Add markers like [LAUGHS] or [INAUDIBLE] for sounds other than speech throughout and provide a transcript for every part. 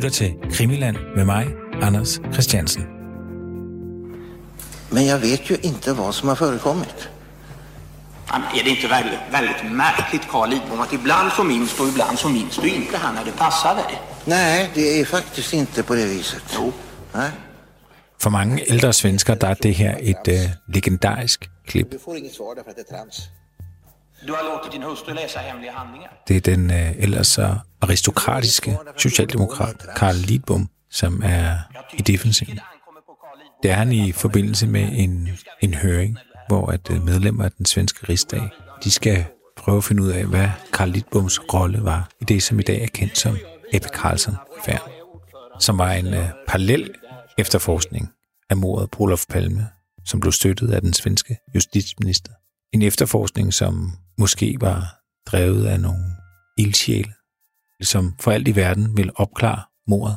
lytter til Krimiland med mig, Anders Christiansen. Men jag vet ju inte vad som har förekommit. Är det inte väldigt, väldigt märkligt, Carl Lidbom, att ibland så minns du ibland så minns du inte han när det passar dig? Nej, det är faktiskt inte på det viset. Jo. Nej. For mange ældre svensker, der er det her et øh, legendarisk klip. Du får inget svar att det är trams. Du har låtit din hustru læse hemmelige handlinger. Det er den øh, ellers så aristokratiske socialdemokrat Karl Lidbom, som er i defensiven. Det er han i forbindelse med en, en høring, hvor at øh, medlemmer af den svenske rigsdag, de skal prøve at finde ud af, hvad Karl Lidboms rolle var i det, som i dag er kendt som Ebbe Carlsen-affæren, som var en øh, parallel efterforskning af mordet på Olof Palme, som blev støttet af den svenske justitsminister. En efterforskning, som måske var drevet af nogle ildsjæle, som for alt i verden ville opklare mordet.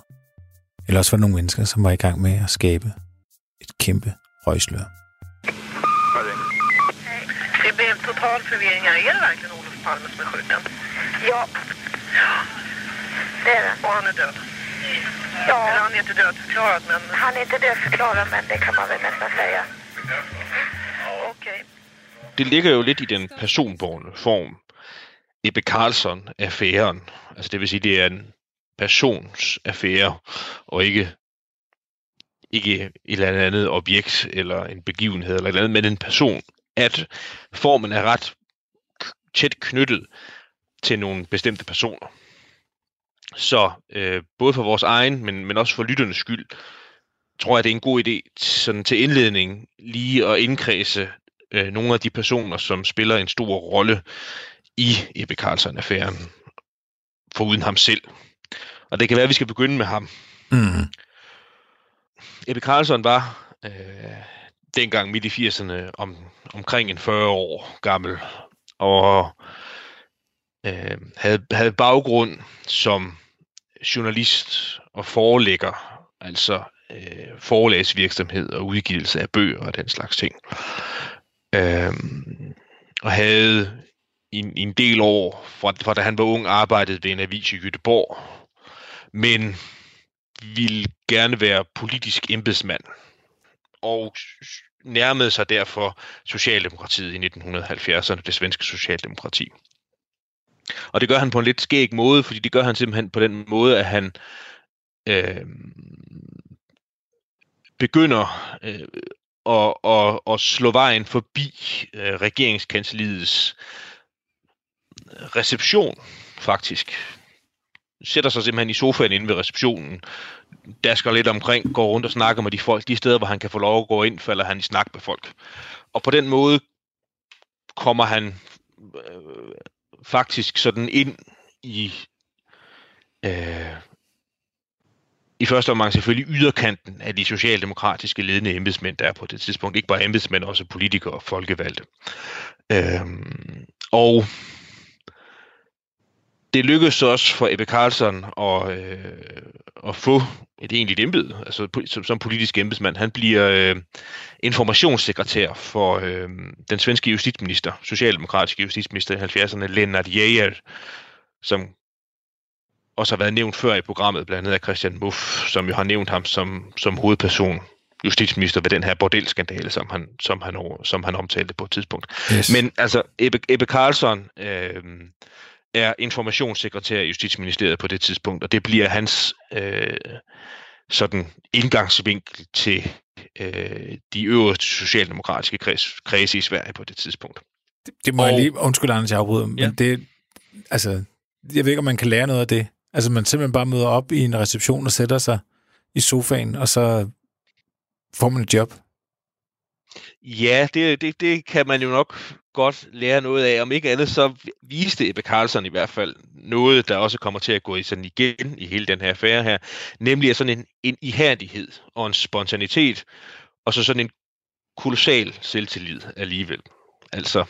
Eller også var nogle mennesker, som var i gang med at skabe et kæmpe røgslør. Det blev total förvirring. här. Är det verkligen Olof Palme som är skjuten? Ja. Det är det. Och han är död? Ja. Eller han är inte dödförklarad, men... Han är inte dödförklarad, men det kan man väl nästan säga. Okej det ligger jo lidt i den personborne form. Ebbe Carlson-affæren. Altså det vil sige, det er en persons affære, og ikke, ikke et eller andet objekt, eller en begivenhed, eller et eller andet, men en person. At formen er ret tæt knyttet til nogle bestemte personer. Så øh, både for vores egen, men, men også for lytternes skyld, tror jeg, det er en god idé sådan til indledning lige at indkredse øh, nogle af de personer, som spiller en stor rolle i Ebbe Carlson-affæren, foruden ham selv. Og det kan være, at vi skal begynde med ham. Mm. Ebbe Carlson var øh, dengang midt i 80'erne om, omkring en 40 år gammel, og øh, havde, havde baggrund som journalist og forelægger, altså øh, forlagsvirksomhed og udgivelse af bøger og den slags ting. Øh, og havde i, en- i en del år, fra, fra da han var ung, arbejdet ved en avis i Göteborg, men ville gerne være politisk embedsmand, og nærmede sig derfor Socialdemokratiet i 1970'erne, det svenske Socialdemokrati. Og det gør han på en lidt skæg måde, fordi det gør han simpelthen på den måde, at han øh, begynder øh, at, at, at slå vejen forbi øh, regeringskanseliets øh, reception, faktisk. Sætter sig simpelthen i sofaen inde ved receptionen, dasker lidt omkring, går rundt og snakker med de folk. De steder, hvor han kan få lov at gå ind, falder han i snak med folk. Og på den måde kommer han øh, faktisk sådan ind i øh, i første omgang selvfølgelig yderkanten af de socialdemokratiske ledende embedsmænd, der er på det tidspunkt. Ikke bare embedsmænd, også politikere og folkevalgte. Øhm, og det lykkedes også for Ebbe Carlsson at, øh, at få et egentligt embede, altså som, som politisk embedsmand. Han bliver øh, informationssekretær for øh, den svenske justitsminister, socialdemokratiske justitsminister i 70'erne, Lennart Geijer, som også har været nævnt før i programmet, blandt andet af Christian Muff, som jo har nævnt ham som, som hovedperson, justitsminister ved den her bordelskandale, som han, som han, som han omtalte på et tidspunkt. Yes. Men altså, Ebbe, Ebbe Carlson øh, er informationssekretær i Justitsministeriet på det tidspunkt, og det bliver hans øh, sådan indgangsvinkel til øh, de øverste socialdemokratiske kreds, kredse i Sverige på det tidspunkt. Det må og... jeg lige... Undskyld, Anders, jeg afbryder. Men Ja. det... Altså, jeg ved ikke, om man kan lære noget af det. Altså, man simpelthen bare møder op i en reception og sætter sig i sofaen, og så får man et job. Ja, det, det, det kan man jo nok godt lære noget af. Om ikke andet, så viste Ebbe Carlson i hvert fald noget, der også kommer til at gå i sådan igen i hele den her affære her. Nemlig sådan en, en ihærdighed og en spontanitet, og så sådan en kolossal selvtillid alligevel. Altså,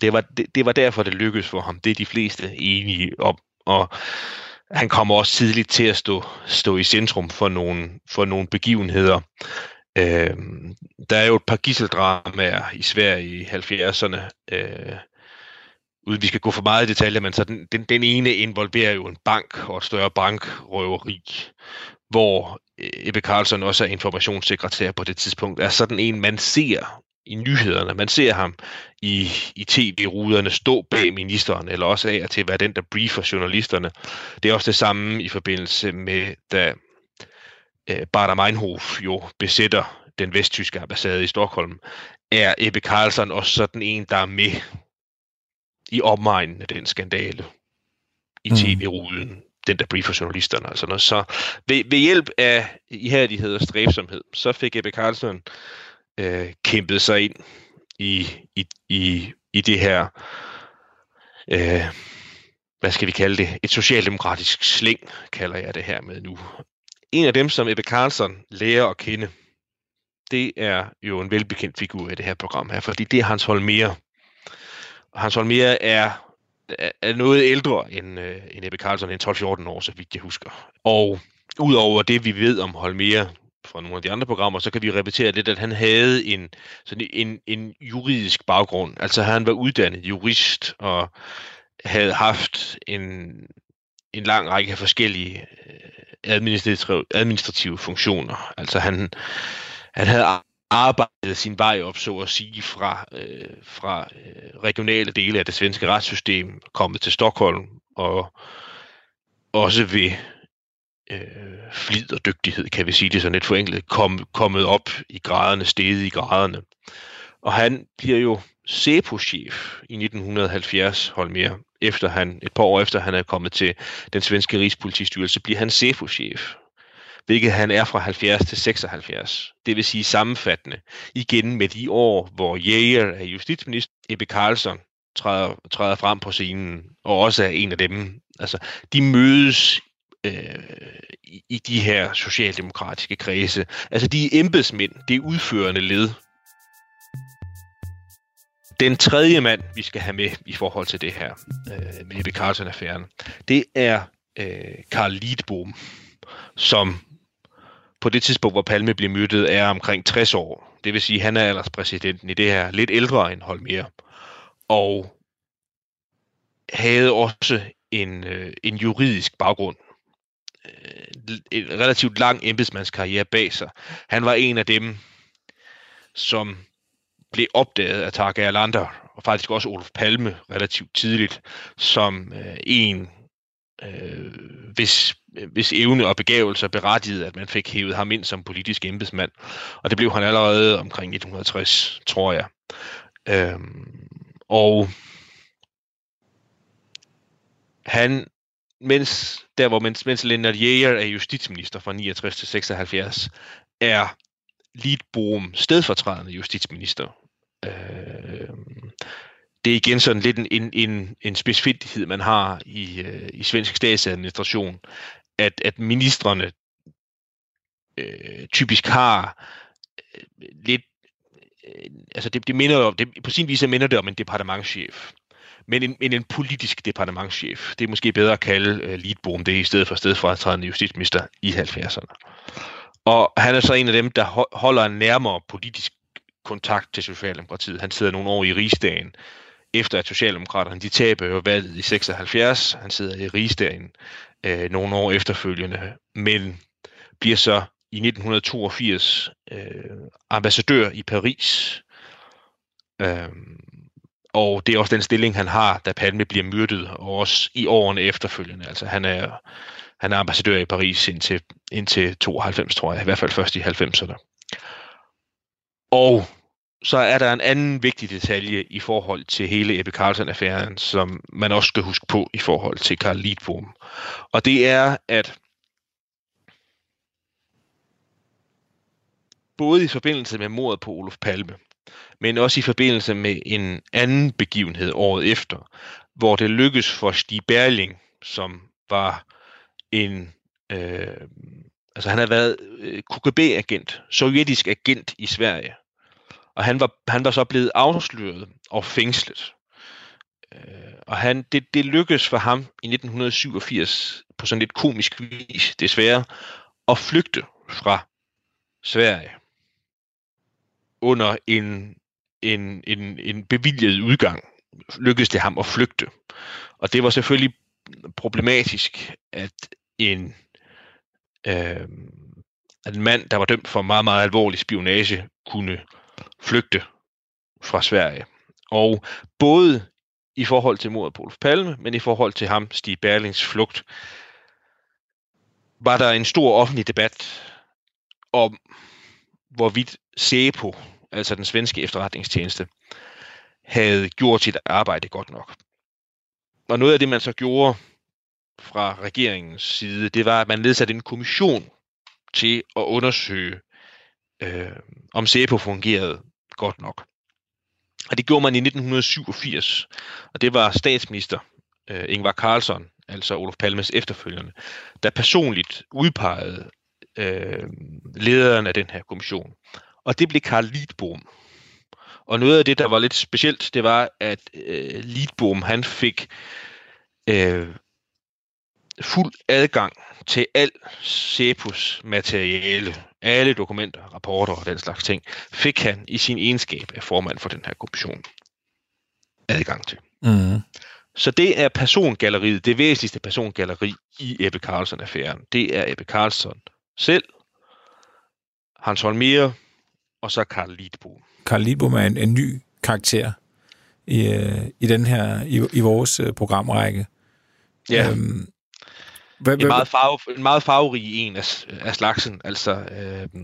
det var, det, det var derfor, det lykkedes for ham. Det er de fleste enige om. Og han kommer også tidligt til at stå, stå i centrum for nogle, for nogle begivenheder. Øh, der er jo et par gisseldramaer i Sverige i 70'erne, øh, uden vi skal gå for meget i detaljer, men så den, den, den ene involverer jo en bank og et større bankrøveri, hvor Ebbe Karlsson også er informationssekretær på det tidspunkt, er sådan en, man ser i nyhederne. Man ser ham i, i tv-ruderne stå bag ministeren, eller også af og til være den, der briefer journalisterne. Det er også det samme i forbindelse med, da øh, Bader Meinhof jo besætter den vesttyske ambassade i Stockholm, er Ebbe Carlson også sådan en, der er med i omegnen af den skandale i mm. tv-ruden, den der briefer journalisterne og sådan noget. Så ved, ved hjælp af ihærdighed og stræbsomhed, så fik Ebbe Carlson øh, kæmpet sig ind i, i, i, i det her, øh, hvad skal vi kalde det, et socialdemokratisk sling, kalder jeg det her med nu. En af dem, som Ebbe Carlson lærer at kende, det er jo en velbekendt figur i det her program her, fordi det er Hans Holmer. Hans Holmer er, er noget ældre end, øh, end Ebbe Carlson, end 12-14 år, så vidt jeg husker. Og udover det, vi ved om Holmer fra nogle af de andre programmer, så kan vi repetere lidt, at han havde en, sådan en, en juridisk baggrund. Altså han var uddannet jurist og havde haft en, en lang række forskellige øh, administrative, administrative funktioner. Altså han, han havde arbejdet sin vej op, så at sige, fra, øh, fra øh, regionale dele af det svenske retssystem, kommet til Stockholm, og også ved øh, flid og dygtighed, kan vi sige det sådan lidt forenklet, kom, kommet op i graderne, steget i graderne. Og han bliver jo SEPO-chef i 1970, hold mere, efter han, et par år efter han er kommet til den svenske rigspolitistyrelse, bliver han SEPO-chef hvilket han er fra 70 til 76. Det vil sige sammenfattende igen med de år, hvor Jæger er justitsminister, Ebbe Karlsson træder, træder frem på scenen, og også er en af dem. Altså, de mødes øh, i, i de her socialdemokratiske kredse. Altså, de er embedsmænd, det er udførende led. Den tredje mand, vi skal have med i forhold til det her, øh, med Ebbe Carlsen-affæren, det er øh, Karl Lidbom, som på det tidspunkt, hvor Palme blev myrdet, er omkring 60 år. Det vil sige, at han er alderspræsidenten i det her lidt ældre end Holmer. Og havde også en, øh, en juridisk baggrund. Øh, en relativt lang embedsmandskarriere bag sig. Han var en af dem, som blev opdaget af Tage Erlander, og faktisk også Olof Palme relativt tidligt, som øh, en, øh, hvis hvis evne og begavelser berettigede, at man fik hævet ham ind som politisk embedsmand. Og det blev han allerede omkring 1960, tror jeg. Øh, og han, mens, der hvor mens, mens Lennart Jæger er justitsminister fra 69 til 76, er Lidbom stedfortrædende justitsminister. Øh, det er igen sådan lidt en, en, en specifikhed, man har i, øh, i svensk statsadministration, at, at ministerne øh, typisk har øh, lidt øh, altså det, det minder jo, det, på sin vis minder det om en departementschef. Men en, en, en politisk departementschef, det er måske bedre at kalde øh, Lidbom det, i stedet for stedfratrædende justitsminister i 70'erne. Og han er så en af dem, der holder en nærmere politisk kontakt til Socialdemokratiet. Han sidder nogle år i rigsdagen, efter at Socialdemokraterne de taber jo valget i 76. Han sidder i rigsdagen øh, nogle år efterfølgende, men bliver så i 1982 øh, ambassadør i Paris. Øh, og det er også den stilling, han har, da Palme bliver myrdet, og også i årene efterfølgende. Altså han er, han er ambassadør i Paris indtil, indtil 92, tror jeg, i hvert fald først i 90'erne. Og så er der en anden vigtig detalje i forhold til hele Ebbe Carlsen-affæren, som man også skal huske på i forhold til Karl Lidbom. Og det er, at både i forbindelse med mordet på Olof Palme, men også i forbindelse med en anden begivenhed året efter, hvor det lykkedes for Stig Berling, som var en, øh, altså han havde været øh, KGB-agent, sovjetisk agent i Sverige, og han var, han var så blevet afsløret og fængslet. Øh, og han, det, det lykkedes for ham i 1987 på sådan lidt komisk vis, desværre, at flygte fra Sverige under en, en, en, en bevilget udgang lykkedes det ham at flygte. Og det var selvfølgelig problematisk, at en, øh, at en mand, der var dømt for meget, meget alvorlig spionage, kunne flygte fra Sverige. Og både i forhold til mordet på Olof Palme, men i forhold til ham, Stig Berlings flugt, var der en stor offentlig debat om, hvorvidt SEPO, altså den svenske efterretningstjeneste, havde gjort sit arbejde godt nok. Og noget af det, man så gjorde fra regeringens side, det var, at man nedsatte en kommission til at undersøge, øh, om SEPO fungerede godt nok. Og det gjorde man i 1987, og det var statsminister øh, Ingvar Carlsson, altså Olof Palmes efterfølgende, der personligt udpegede øh, lederen af den her kommission. Og det blev Karl Lidbom. Og noget af det, der var lidt specielt, det var, at øh, Lidbom, han fik øh, fuld adgang til al CEPUS materiale, alle dokumenter, rapporter og den slags ting, fik han i sin egenskab af formand for den her kommission adgang til. Mm. Så det er persongalleriet, det væsentligste persongalleri i Ebbe Carlson-affæren. Det er Ebbe Carlson selv, Hans Holmer og så Karl Lidbom. Karl Lidbom er en, en ny karakter i, øh, i den her i, i vores øh, programrække. Ja. Øhm, hvad, en, meget farve, en meget farverig en af, af slagsen. Altså, øh,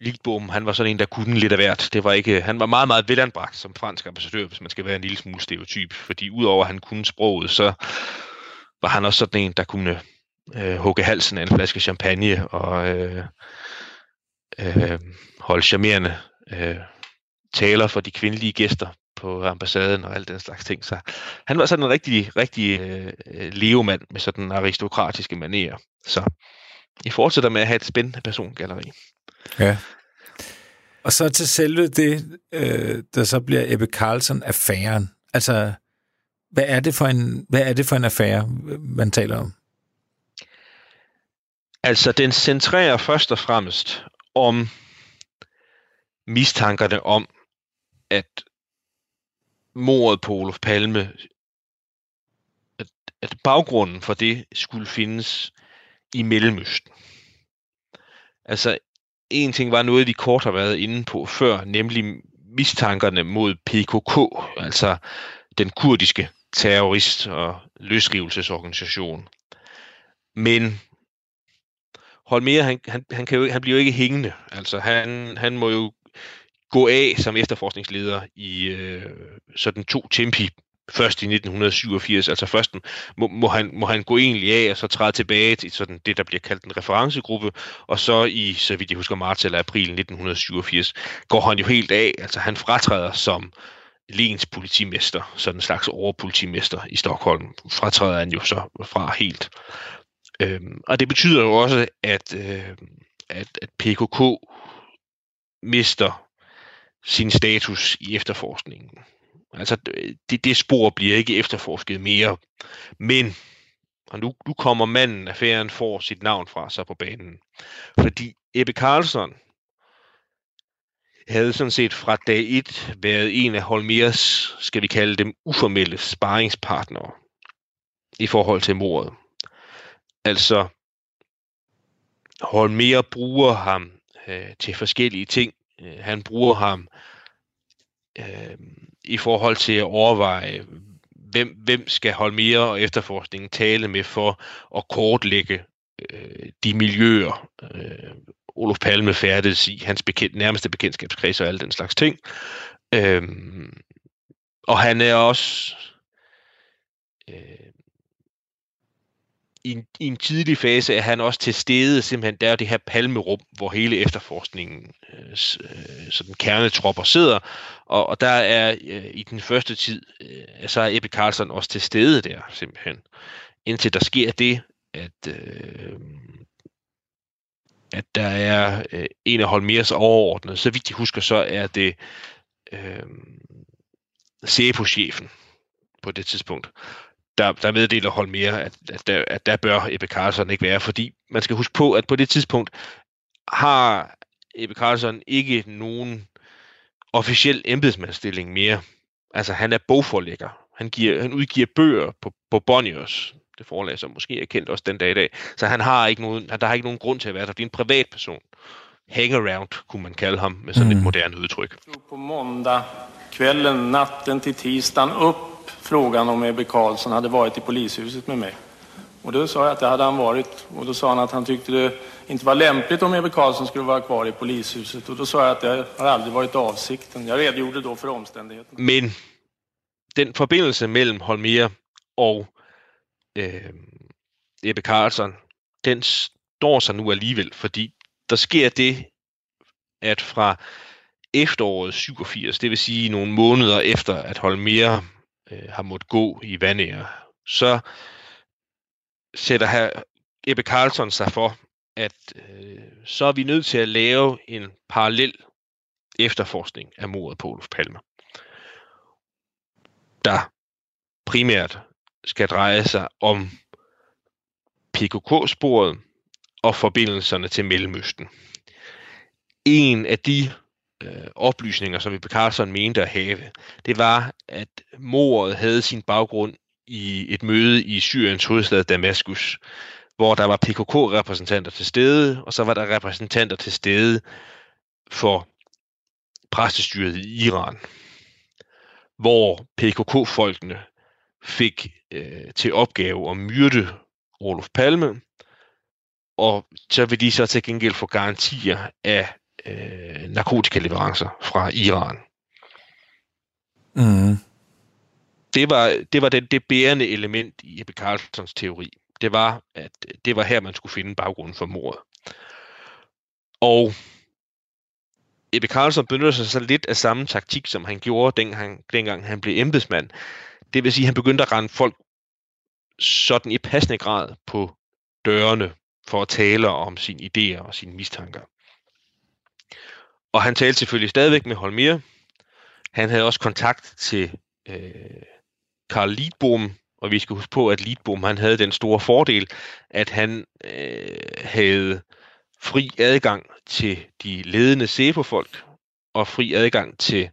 Lidbom, han var sådan en, der kunne lidt af hvert. Det var ikke, han var meget, meget velanbragt som fransk ambassadør, hvis man skal være en lille smule stereotyp. Fordi udover at han kunne sproget, så var han også sådan en, der kunne øh, hugge halsen af en flaske champagne og øh, øh, holde charmerende øh, taler for de kvindelige gæster på ambassaden og alt den slags ting. Så han var sådan en rigtig, rigtig øh, levemand med sådan aristokratiske manerer. Så I fortsætter med at have et spændende persongalleri. Ja. Og så til selve det, øh, der så bliver Ebbe Carlsen-affæren. Altså, hvad er, det for en, hvad er det for en affære, man taler om? Altså, den centrerer først og fremmest om mistankerne om, at mordet på Olof Palme, at, at baggrunden for det skulle findes i Mellemøsten. Altså, en ting var noget, vi kort har været inde på før, nemlig mistankerne mod PKK, altså den kurdiske terrorist- og løsrivelsesorganisation. Men Holmer, han, han, han, kan jo, han bliver jo ikke hængende. Altså, han, han må jo gå af som efterforskningsleder i øh, sådan to tempi først i 1987, altså først må, må, han, må han gå egentlig af og så træde tilbage til sådan det, der bliver kaldt en referencegruppe, og så i, så vidt jeg husker, marts eller april 1987, går han jo helt af, altså han fratræder som Lens politimester, sådan en slags overpolitimester i Stockholm, fratræder han jo så fra helt. Øhm, og det betyder jo også, at, øh, at, at PKK mister sin status i efterforskningen. Altså, det, det spor bliver ikke efterforsket mere. Men, og nu, nu kommer manden, affæren får sit navn fra sig på banen. Fordi Ebbe Carlsson havde sådan set fra dag 1 været en af Holmers, skal vi kalde dem, uformelle sparringspartnere i forhold til mordet. Altså, Holmer bruger ham øh, til forskellige ting. Øh, han bruger ham øh, i forhold til at overveje, hvem, hvem skal Holmer og efterforskningen tale med for at kortlægge øh, de miljøer, øh, Olof Palme færdes i, hans bekendt, nærmeste bekendtskabskreds og alle den slags ting. Øh, og han er også øh, i en, i en tidlig fase er han også til stede, simpelthen der er det her palmerum, hvor hele efterforskningen, øh, øh, sådan kernetropper sidder, og, og der er øh, i den første tid, øh, så er Ebbe Carlson også til stede der, simpelthen. Indtil der sker det, at, øh, at der er øh, en af Holmers overordnede, så vidt jeg husker, så er det øh, CEPO-chefen på det tidspunkt, der, der meddeler Holmer, at, at, der, at der bør Ebbe Carlson ikke være, fordi man skal huske på, at på det tidspunkt har Ebbe Carlson ikke nogen officiel embedsmandsstilling mere. Altså, han er bogforlægger. Han, giver, han udgiver bøger på, på Bonios, det forlag, som måske er kendt også den dag i dag. Så han har ikke nogen, der har ikke nogen grund til at være der. Det er en privatperson. Hangaround, kunne man kalde ham, med sådan mm. et moderne udtryk. På måndag kvällen, natten till tisdagen upp frågan om Ebbe Karlsson hade varit i polishuset med mig. Och då sa jag att det hade han varit. Och då sa han att han tyckte det inte var lämpligt om Ebbe Karlsson skulle vara kvar i polishuset. Och då sa jag att det har aldrig varit avsikten. Jag redogjorde då för omständigheterna. Men den forbindelse mellem Holmer og øh, Ebbe Karlsson, den står sig nu alligevel, fordi der sker det, at fra efteråret 87, det vil sige nogle måneder efter, at Holmer øh, har måttet gå i vandære, så sætter her Ebbe Carlson sig for, at øh, så er vi nødt til at lave en parallel efterforskning af mordet på Olof Palme, der primært skal dreje sig om PKK-sporet og forbindelserne til Mellemøsten. En af de øh, oplysninger, som Ebbe Carlson mente at have, det var, at mordet havde sin baggrund i et møde i Syriens hovedstad Damaskus, hvor der var PKK-repræsentanter til stede, og så var der repræsentanter til stede for præstestyret i Iran, hvor PKK-folkene fik øh, til opgave at myrde Olof Palme, og så vil de så til gengæld få garantier af øh, narkotikaleverancer fra Iran. Mm. Det var, det, var det, det bærende element i Ebbe Carlsons teori. Det var, at det var her, man skulle finde baggrunden for mordet. Og Ebbe Carlson benytter sig så lidt af samme taktik, som han gjorde, dengang, dengang han blev embedsmand. Det vil sige, at han begyndte at rende folk sådan i passende grad på dørene for at tale om sine idéer og sine mistanker. Og han talte selvfølgelig stadigvæk med Holmier. Han havde også kontakt til øh, Karl Lidbom, og vi skal huske på, at Lidbom han havde den store fordel, at han øh, havde fri adgang til de ledende SEPO-folk, og fri adgang til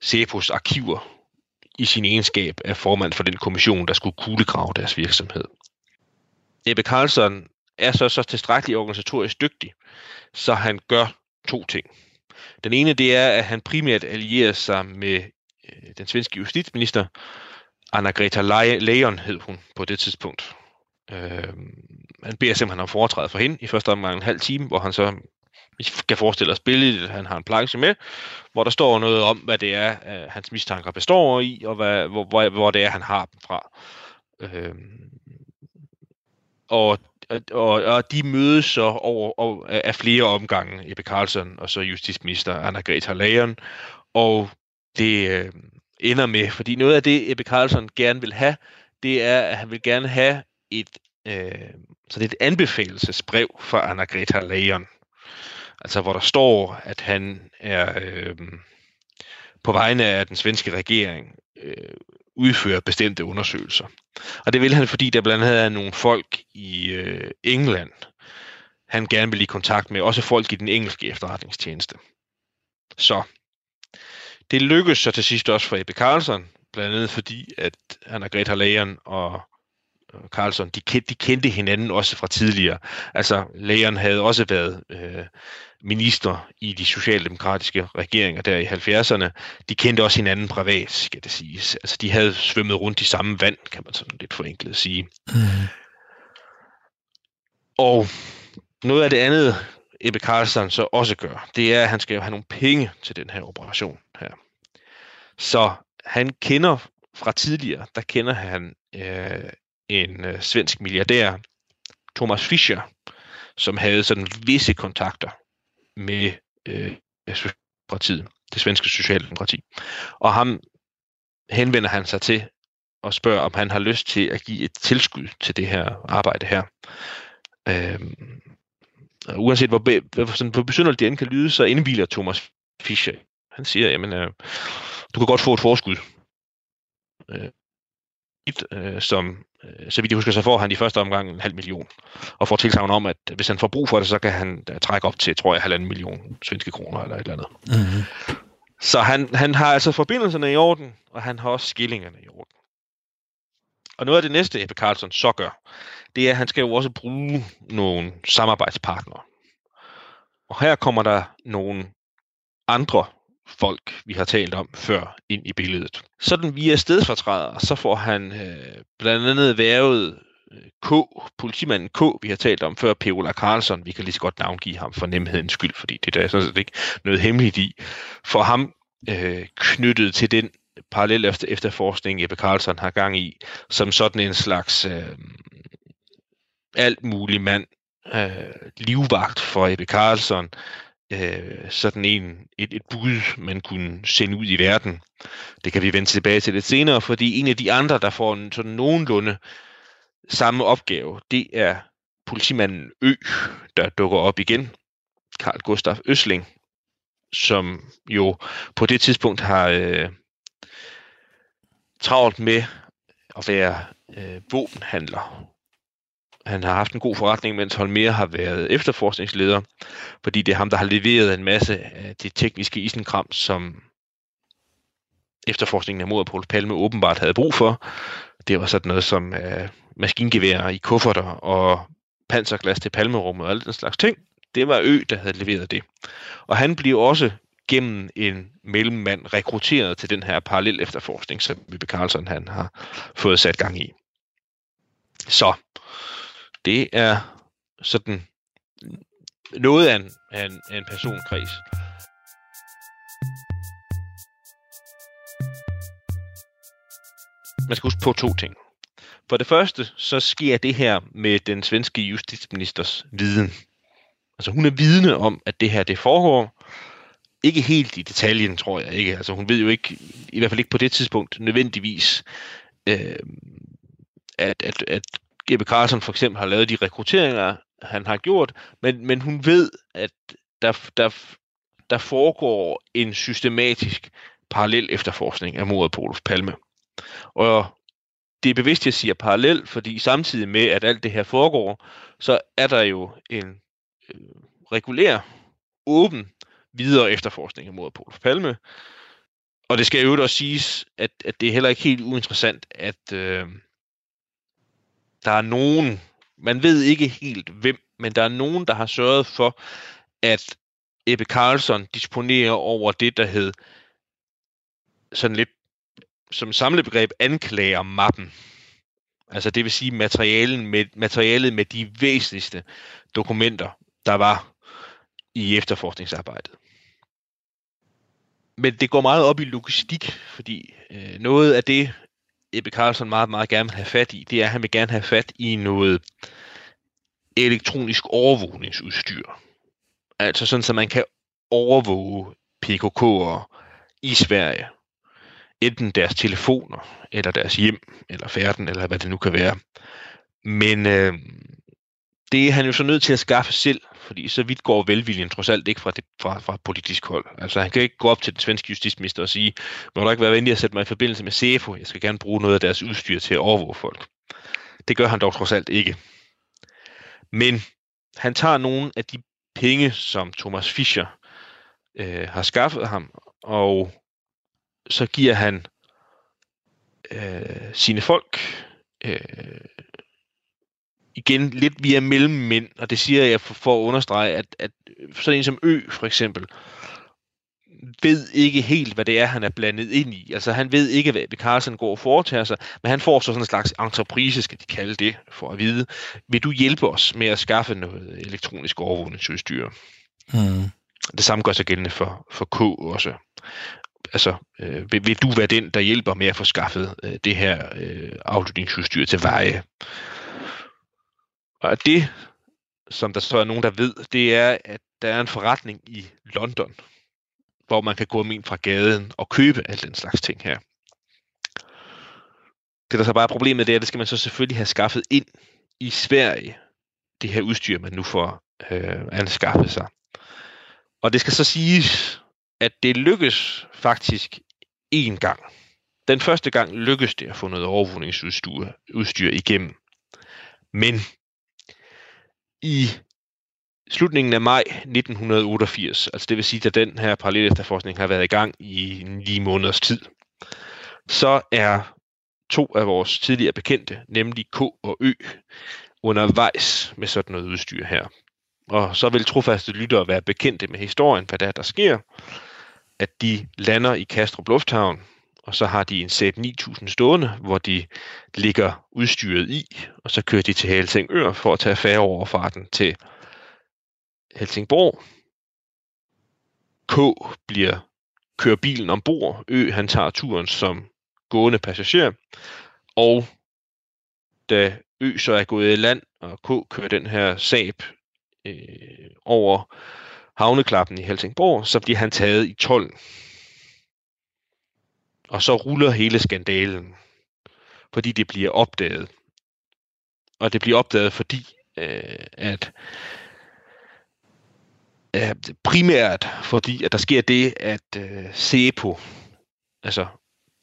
SEPOs arkiver i sin egenskab af formand for den kommission, der skulle kuglegrave deres virksomhed. Ebbe Carlson er så, så tilstrækkeligt organisatorisk dygtig, så han gør to ting. Den ene det er, at han primært allierer sig med øh, den svenske justitsminister, Anna-Greta Leijon hed hun på det tidspunkt. Øh, han beder simpelthen om foretræde for hende i første omgang en halv time, hvor han så vi kan forestille os billedet, at han har en planche med, hvor der står noget om, hvad det er, øh, hans mistanker består i, og hvad, hvor, hvor, hvor det er, han har dem fra. Øh, og, og, og de mødes så over, over af flere omgange, Ebbe Carlsen og så justitsminister Anna-Greta Leijon, og det øh, ender med, fordi noget af det, Ebbe Carlsen gerne vil have, det er, at han vil gerne have et, øh, så det er et anbefalelsesbrev fra Anna-Greta Leijon, altså hvor der står, at han er øh, på vegne af den svenske regering øh, udføre bestemte undersøgelser. Og det vil han, fordi der blandt andet er nogle folk i øh, England, han gerne vil i kontakt med, også folk i den engelske efterretningstjeneste. Så det lykkedes så til sidst også for Ebbe Carlson, blandt andet fordi, at han og Greta Leijon og Carlson, de kendte, de kendte hinanden også fra tidligere. Altså, Leijon havde også været øh, minister i de socialdemokratiske regeringer der i 70'erne. De kendte også hinanden privat, skal det siges. Altså, de havde svømmet rundt i samme vand, kan man sådan lidt forenklet sige. Mm. Og noget af det andet, Ebbe Carlson så også gør, det er, at han skal have nogle penge til den her operation her. Så han kender fra tidligere, der kender han øh, en øh, svensk milliardær, Thomas Fischer, som havde sådan visse kontakter med øh, Socialdemokratiet, det svenske Socialdemokrati. Og ham henvender han sig til og spørger, om han har lyst til at give et tilskud til det her arbejde her. Øhm, uanset hvor, be, hvor, hvor besynderligt det end kan lyde, så indviler Thomas Fischer. Han siger, jamen, øh, du kan godt få et forskud. Øh, øh, som, øh, så vidt jeg husker, så får han i første omgang en halv million, og får tilsavn om, at hvis han får brug for det, så kan han uh, trække op til, tror jeg, halvanden million svenske kroner eller et eller andet. Mm-hmm. Så han, han har altså forbindelserne i orden, og han har også skillingerne i orden. Og noget af det næste, Ebbe Carlson så gør, det er, at han skal jo også bruge nogle samarbejdspartnere. Og her kommer der nogle andre folk, vi har talt om før, ind i billedet. Sådan via stedfortræder, så får han øh, blandt andet været øh, K, politimanden K, vi har talt om før, Peola Carlson. Vi kan lige så godt navngive ham for nemhedens skyld, fordi det der er sådan set ikke noget hemmeligt i. For ham øh, knyttet til den parallel efter efterforskning, Ebbe Carlson har gang i, som sådan en slags øh, alt mulig mand, øh, livvagt for Ebbe Carlson, øh, sådan en, et, et bud, man kunne sende ud i verden. Det kan vi vende tilbage til lidt senere, fordi en af de andre, der får en sådan nogenlunde samme opgave, det er politimanden Ø, der dukker op igen. Karl Gustav Øsling, som jo på det tidspunkt har øh, travlt med at være øh, våbenhandler. Han har haft en god forretning, mens Holmer har været efterforskningsleder, fordi det er ham, der har leveret en masse af det tekniske isenkram, som efterforskningen af mordet på Palme åbenbart havde brug for. Det var sådan noget som øh, maskingeværer i kufferter og panserglas til palmerummet og alle den slags ting. Det var Ø, der havde leveret det. Og han bliver også gennem en mellemmand rekrutteret til den her parallel efterforskning, som Vibe Carlson han har fået sat gang i. Så det er sådan noget af en, af en, af en personkreds. Man skal huske på to ting. For det første, så sker det her med den svenske justitsministers viden. Altså hun er vidne om, at det her det foregår, ikke helt i detaljen, tror jeg ikke. Altså hun ved jo ikke, i hvert fald ikke på det tidspunkt, nødvendigvis, øh, at, at, at Gebe Carlsen for eksempel har lavet de rekrutteringer, han har gjort, men, men hun ved, at der, der, der foregår en systematisk parallel efterforskning af mordet på Olof Palme. Og det er bevidst, jeg siger parallel, fordi samtidig med, at alt det her foregår, så er der jo en øh, regulær, åben videre efterforskning af mordet på Olof Palme. Og det skal jo også siges, at, at det er heller ikke helt uinteressant, at øh, der er nogen, man ved ikke helt hvem, men der er nogen, der har sørget for, at Ebbe Carlson disponerer over det, der hed sådan lidt som samlebegreb anklager mappen. Altså det vil sige materialen med, materialet med de væsentligste dokumenter, der var i efterforskningsarbejdet men det går meget op i logistik, fordi øh, noget af det, Ebbe Carlson meget, meget gerne vil have fat i, det er, at han vil gerne have fat i noget elektronisk overvågningsudstyr. Altså sådan, så man kan overvåge PKK'er i Sverige. Enten deres telefoner, eller deres hjem, eller færden, eller hvad det nu kan være. Men øh, det er han jo så nødt til at skaffe selv, fordi så vidt går velviljen trods alt ikke fra, det, fra, fra politisk hold. Altså han kan ikke gå op til den svenske justitsminister og sige, må du ikke være venlig at sætte mig i forbindelse med CEFO, jeg skal gerne bruge noget af deres udstyr til at overvåge folk. Det gør han dog trods alt ikke. Men han tager nogle af de penge, som Thomas Fischer øh, har skaffet ham, og så giver han øh, sine folk øh, igen lidt via mellemmænd, og det siger jeg for, for at understrege, at, at sådan en som Ø for eksempel, ved ikke helt, hvad det er, han er blandet ind i. Altså han ved ikke, hvad Carlsen går og foretager sig, men han får så sådan en slags entreprise, skal de kalde det, for at vide, vil du hjælpe os med at skaffe noget elektronisk overvågningsudstyr? Mm. Det samme gør sig gældende for, for K også. Altså, øh, vil, vil du være den, der hjælper med at få skaffet øh, det her øh, aflytningsudstyr til veje? Og det, som der så er nogen, der ved, det er, at der er en forretning i London, hvor man kan gå ind fra gaden og købe alt den slags ting her. Det, der så bare er problemet, det er, at det skal man så selvfølgelig have skaffet ind i Sverige, det her udstyr, man nu får øh, anskaffet sig. Og det skal så siges, at det lykkes faktisk én gang. Den første gang lykkedes det at få noget overvågningsudstyr udstyr igennem. Men i slutningen af maj 1988, altså det vil sige, at den her parallel efterforskning har været i gang i ni måneders tid, så er to af vores tidligere bekendte, nemlig K og Ø, undervejs med sådan noget udstyr her. Og så vil trofaste lyttere være bekendte med historien, hvad der, er, der sker, at de lander i Kastrup Lufthavn, og så har de en Saab 9000 stående, hvor de ligger udstyret i, og så kører de til Helsingør for at tage færgeoverfarten til Helsingborg. K bliver kører bilen ombord. Ø han tager turen som gående passager. Og da Ø så er gået i land, og K kører den her Saab øh, over havneklappen i Helsingborg, så bliver han taget i 12. Og så ruller hele skandalen, fordi det bliver opdaget. Og det bliver opdaget, fordi øh, at øh, primært fordi, at der sker det, at øh, SEPO, altså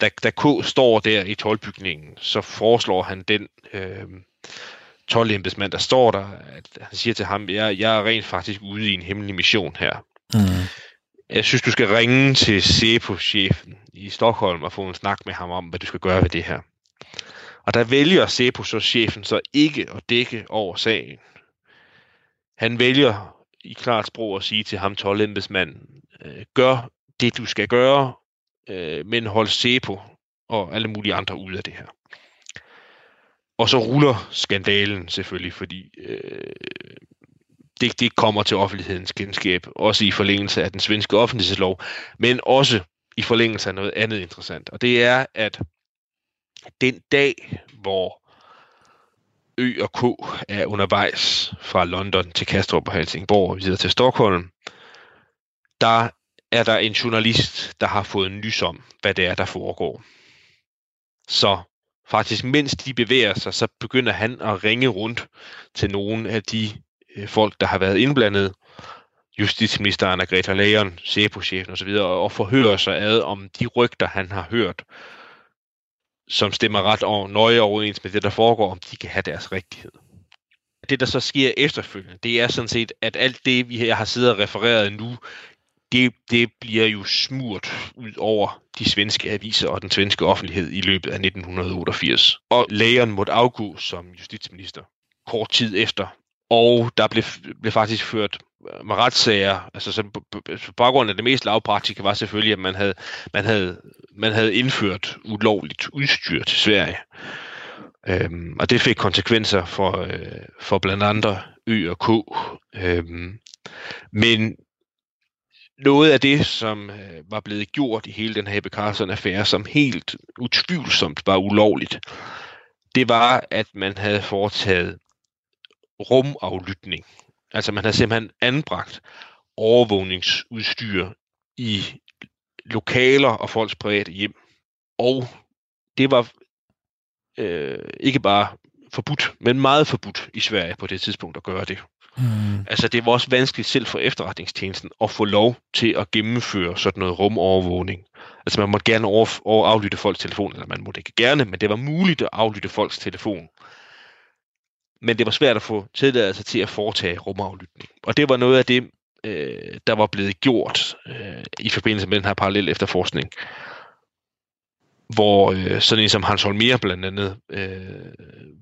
da, da K står der i tolvbygningen, så foreslår han den øh, 12 der står der, at han siger til ham, jeg, jeg er rent faktisk ude i en hemmelig mission her. Mm. Jeg synes, du skal ringe til SEPO-chefen i Stockholm og få en snak med ham om, hvad du skal gøre ved det her. Og der vælger SEPO så chefen så ikke at dække over sagen. Han vælger i klart sprog at sige til ham 12 embedsmanden, øh, gør det, du skal gøre, øh, men hold SEPO og alle mulige andre ud af det her. Og så ruller skandalen selvfølgelig, fordi øh, det, det kommer til offentlighedens kendskab, også i forlængelse af den svenske offentlighedslov, men også i forlængelse af noget andet interessant. Og det er, at den dag, hvor Ø og K er undervejs fra London til Kastrup og Helsingborg og videre til Stockholm, der er der en journalist, der har fået en nys om, hvad det er, der foregår. Så faktisk, mens de bevæger sig, så begynder han at ringe rundt til nogle af de Øh, folk, der har været indblandet, justitsminister Anna-Greta Leijon, SEPO-chefen osv., og forhører sig ad om de rygter, han har hørt, som stemmer ret og nøje overens med det, der foregår, om de kan have deres rigtighed. Det, der så sker efterfølgende, det er sådan set, at alt det, vi her har siddet og refereret nu, det, det bliver jo smurt ud over de svenske aviser og den svenske offentlighed i løbet af 1988. Og lægeren måtte afgå som justitsminister kort tid efter. Og der blev, blev faktisk ført øh, med retssager, altså sådan, på, baggrund af det mest lavpraktiske var selvfølgelig, at man havde, man havde, man havde indført ulovligt udstyr til Sverige. Øhm, og det fik konsekvenser for, øh, for blandt andre Ø og K. Øhm, men noget af det, som øh, var blevet gjort i hele den her Ebbe Carlson-affære, som helt utvivlsomt var ulovligt, det var, at man havde foretaget rumaflytning. Altså man havde simpelthen anbragt overvågningsudstyr i lokaler og folks private hjem. Og det var øh, ikke bare forbudt, men meget forbudt i Sverige på det tidspunkt at gøre det. Mm. Altså det var også vanskeligt selv for efterretningstjenesten at få lov til at gennemføre sådan noget rumovervågning. Altså man måtte gerne over, over aflytte folks telefon, eller man måtte ikke gerne, men det var muligt at aflytte folks telefon. Men det var svært at få tilladelse til at foretage rumaflytning. Og det var noget af det, øh, der var blevet gjort øh, i forbindelse med den her parallel efterforskning. Hvor øh, sådan en som Hans Holmer blandt andet øh,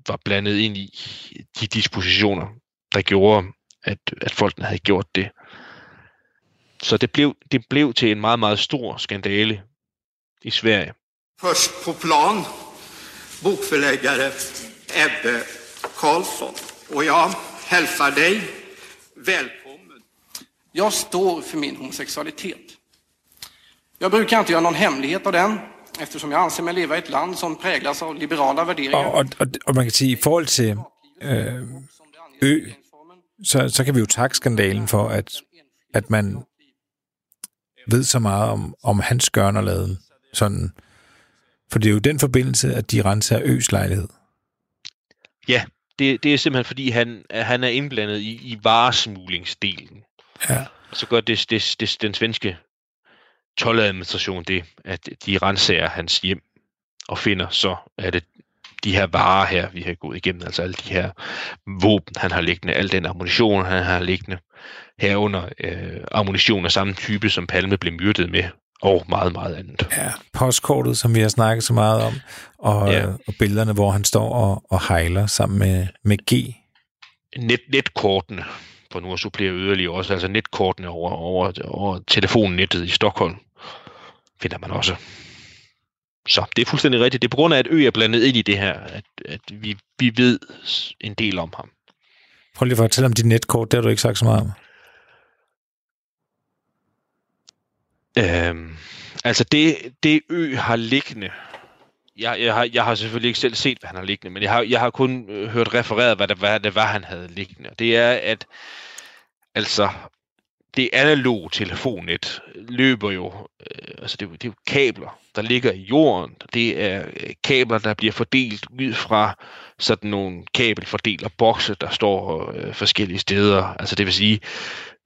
var blandet ind i de dispositioner, der gjorde, at, at folkene havde gjort det. Så det blev, det blev til en meget, meget stor skandale i Sverige. Først på plan, bokforlæggere Ebbe Karlsson. Och jag hälsar dig välkommen. Jag står för min homosexualitet. Jag brukar inte göra någon hemlighet av den, eftersom jag anser mig leva i ett land som präglas av liberala värderingar. Og, og, og man kan sige, i forhold til øh, Ø, så, så kan vi jo takke skandalen for, at, at man ved så meget om, om hans gørnerladen. Sådan. For det er jo den forbindelse, at de renser Øs lejlighed. Ja, det, det er simpelthen fordi, han, han er indblandet i, i varesmuglingsdelen. Ja. Så gør det, det, det, den svenske tolladministration det, at de renser hans hjem og finder så, at det de her varer her, vi har gået igennem, altså alle de her våben, han har liggende, al den ammunition, han har liggende, herunder øh, ammunition af samme type, som Palme blev myrdet med, og meget, meget andet. Ja, postkortet, som vi har snakket så meget om, og, Ja. og billederne, hvor han står og, og hejler sammen med, med G. Net, netkortene, for nu at supplere yderligere også, altså netkortene over, over, over telefonnettet i Stockholm, finder man også. Så det er fuldstændig rigtigt. Det er på grund af, at Ø er blandet ind i det her, at, at vi, vi ved en del om ham. Prøv lige at fortælle om dit netkort, det har du ikke sagt så meget om. Øhm, altså det, det Ø har liggende, jeg, jeg, har, jeg har selvfølgelig ikke selv set, hvad han har liggende, men jeg har, jeg har kun øh, hørt refereret, hvad det, hvad det var, han havde liggende. Det er, at altså, det analoge telefonnet løber jo, øh, altså det, er jo- det er jo kabler, der ligger i jorden. Det er øh, kabler, der bliver fordelt ud fra sådan nogle kabelfordeler-bokse, der står øh, forskellige steder. Altså det vil sige,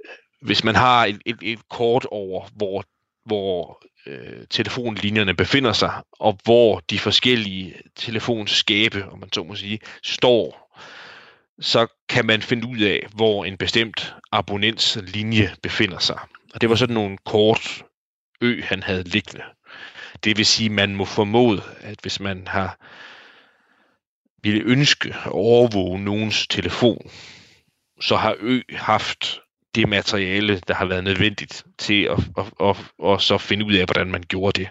øh, hvis man har et, et, et kort over, hvor, hvor øh, telefonlinjerne befinder sig, og hvor de forskellige telefonskabe, om man så må sige, står, så kan man finde ud af, hvor en bestemt abonnents linje befinder sig. Og det var sådan nogle kort ø, han havde liggende. Det vil sige, man må formode, at hvis man har ville ønske at overvåge nogens telefon, så har Ø haft det materiale, der har været nødvendigt til at, at, at, at, at så finde ud af, hvordan man gjorde det.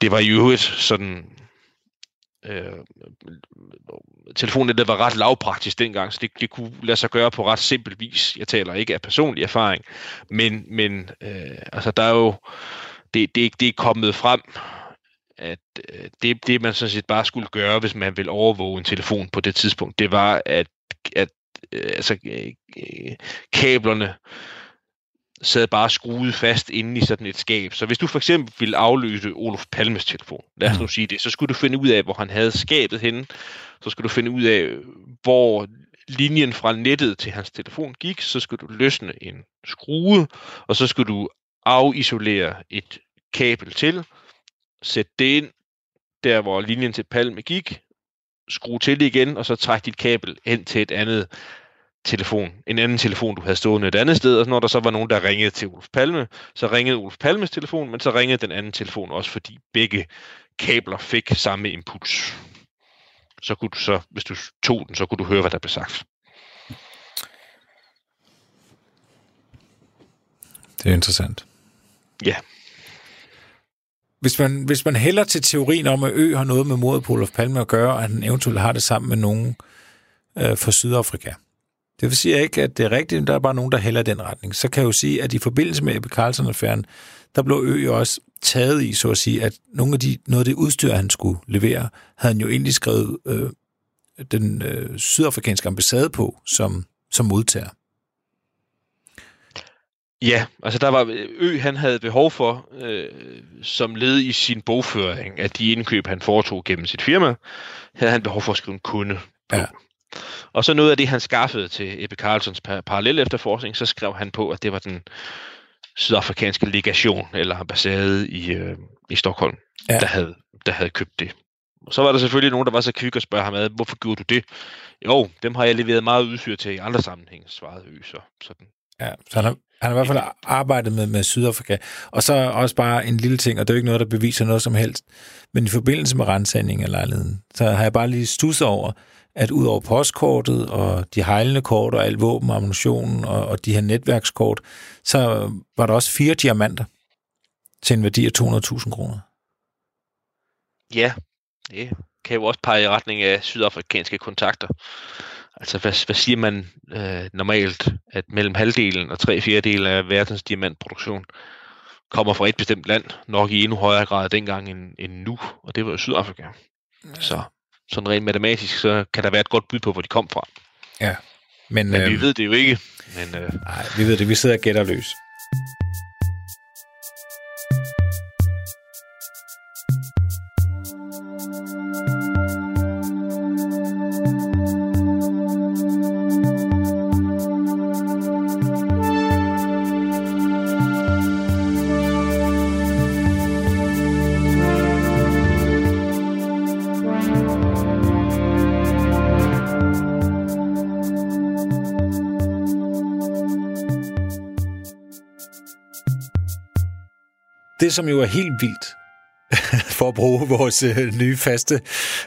Det var i øvrigt sådan... Øh, telefonnettet var ret lavpraktisk dengang, så det, det kunne lade sig gøre på ret simpel vis. Jeg taler ikke af personlig erfaring, men, men øh, altså, der er jo... Det, det, det er kommet frem, at øh, det, det man sådan set bare skulle gøre, hvis man vil overvåge en telefon på det tidspunkt, det var, at, at øh, altså, øh, øh, kablerne sad bare skruet fast inde i sådan et skab. Så hvis du for eksempel ville afløse Olof Palmes telefon, lad os nu sige det, så skulle du finde ud af, hvor han havde skabet henne. Så skulle du finde ud af, hvor linjen fra nettet til hans telefon gik. Så skulle du løsne en skrue, og så skulle du afisolere et kabel til, sætte det ind, der hvor linjen til Palme gik, skrue til det igen, og så trække dit kabel hen til et andet telefon, en anden telefon, du havde stående et andet sted, og når der så var nogen, der ringede til Ulf Palme, så ringede Ulf Palmes telefon, men så ringede den anden telefon også, fordi begge kabler fik samme impuls. Så kunne du så, hvis du tog den, så kunne du høre, hvad der blev sagt. Det er interessant. Ja. Hvis man, hvis man hælder til teorien om, at Ø har noget med mordet på Olof Palme at gøre, og at han eventuelt har det sammen med nogen øh, fra Sydafrika. Det vil sige ikke, at det er rigtigt, der er bare nogen, der hælder den retning. Så kan jeg jo sige, at i forbindelse med Ebbe Carlsen-affæren, der blev Ø jo også taget i, så at sige, at nogle af de, noget af det udstyr, han skulle levere, havde han jo egentlig skrevet øh, den øh, sydafrikanske ambassade på som, som modtager. Ja, altså der var Ø, han havde behov for, øh, som led i sin bogføring, at de indkøb, han foretog gennem sit firma, havde han behov for at skrive en kunde på. Ja. Og så noget af det, han skaffede til Ebbe Carlsons par- parallel efterforskning, så skrev han på, at det var den sydafrikanske legation eller ambassade i, øh, i Stockholm, Ja. der, havde, der havde købt det. Og så var der selvfølgelig nogen, der var så kvik og spørge ham ad, hvorfor gjorde du det? Jo, dem har jeg leveret meget udstyr til i andre sammenhænge, svarede Ø så. Sådan. Ja, så han har, han har i hvert fald arbejdet med, med Sydafrika. Og så også bare en lille ting, og det er jo ikke noget, der beviser noget som helst. Men i forbindelse med rensagning af lejligheden, så har jeg bare lige stusset over, at ud over postkortet og de hejlende kort og alt våben og ammunition og, og de her netværkskort, så var der også fire diamanter til en værdi af 200.000 kroner. Ja, det kan jo også pege i retning af sydafrikanske kontakter. Altså, hvad, hvad siger man øh, normalt, at mellem halvdelen og tre fjerdedel af verdens diamantproduktion kommer fra et bestemt land, nok i endnu højere grad dengang end, end nu, og det var jo Sydafrika. Så sådan rent matematisk, så kan der være et godt bud på, hvor de kom fra. Ja. Men, Men øh, vi ved det jo ikke. Men øh, Nej, vi ved det. Vi sidder og gætter løs. Det, som jo er helt vildt, [LAUGHS] for at bruge vores øh, nye faste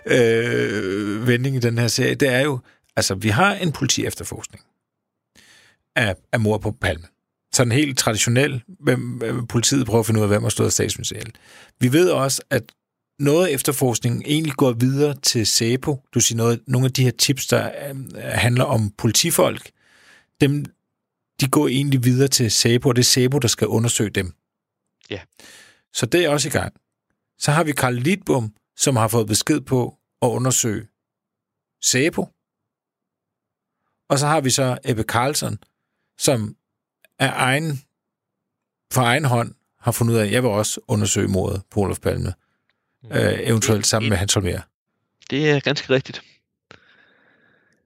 øh, vending i den her serie, det er jo, altså vi har en politi-efterforskning af, af mor på Palme. Sådan helt traditionel, hvem, øh, politiet prøver at finde ud af, hvem har stået statsministeriet. Vi ved også, at noget af efterforskningen egentlig går videre til SEPO. Du siger noget, nogle af de her tips, der øh, handler om politifolk, dem, de går egentlig videre til SEPO, og det er SEPO, der skal undersøge dem. Ja. Så det er også i gang. Så har vi Karl Lidbom, som har fået besked på at undersøge SEPO. Og så har vi så Ebbe Carlson, som af egen, for egen hånd har fundet ud af, at jeg vil også undersøge mordet på Olof Palme. Mm. Øh, eventuelt sammen med Hans Holmer. Det er ganske rigtigt.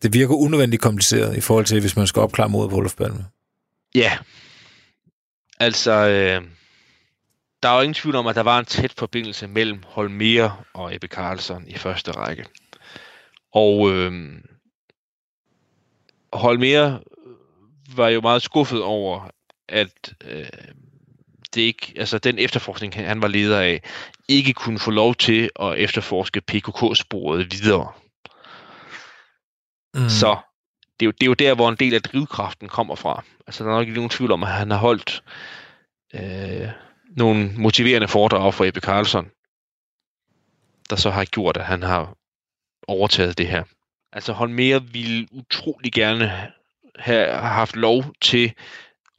Det virker unødvendigt kompliceret i forhold til, hvis man skal opklare mordet på Olof Palme. Ja. Altså, øh, der er jo ingen tvivl om, at der var en tæt forbindelse mellem Holmer og Ebbe Carlson i første række. Og øh, Holmer var jo meget skuffet over, at øh, det ikke, altså den efterforskning, han var leder af, ikke kunne få lov til at efterforske PKK-sporet videre. Mm. Så det er, jo, det er jo der, hvor en del af drivkraften kommer fra. Altså, der er nok ikke nogen tvivl om, at han har holdt øh, nogle motiverende foredrag for Ebbe Carlson, der så har gjort, at han har overtaget det her. Altså, Holmer ville utrolig gerne have haft lov til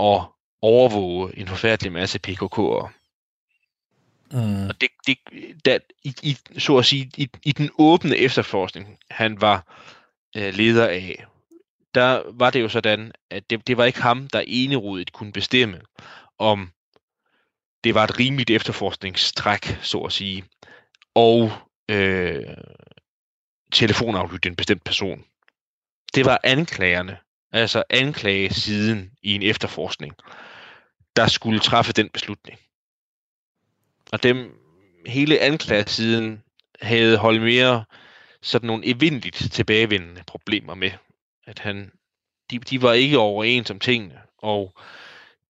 at overvåge en forfærdelig masse PKK'ere. Mm. Og det, det der, i, i, så at sige, i, i den åbne efterforskning, han var øh, leder af, der var det jo sådan, at det, det var ikke ham, der enerodigt kunne bestemme, om det var et rimeligt efterforskningstræk, så at sige, og øh, telefonaflytte en bestemt person. Det var anklagerne, altså anklagesiden i en efterforskning, der skulle træffe den beslutning. Og dem, hele anklagesiden havde holdt mere sådan nogle evindeligt tilbagevendende problemer med, at han, de, de var ikke overens om tingene, og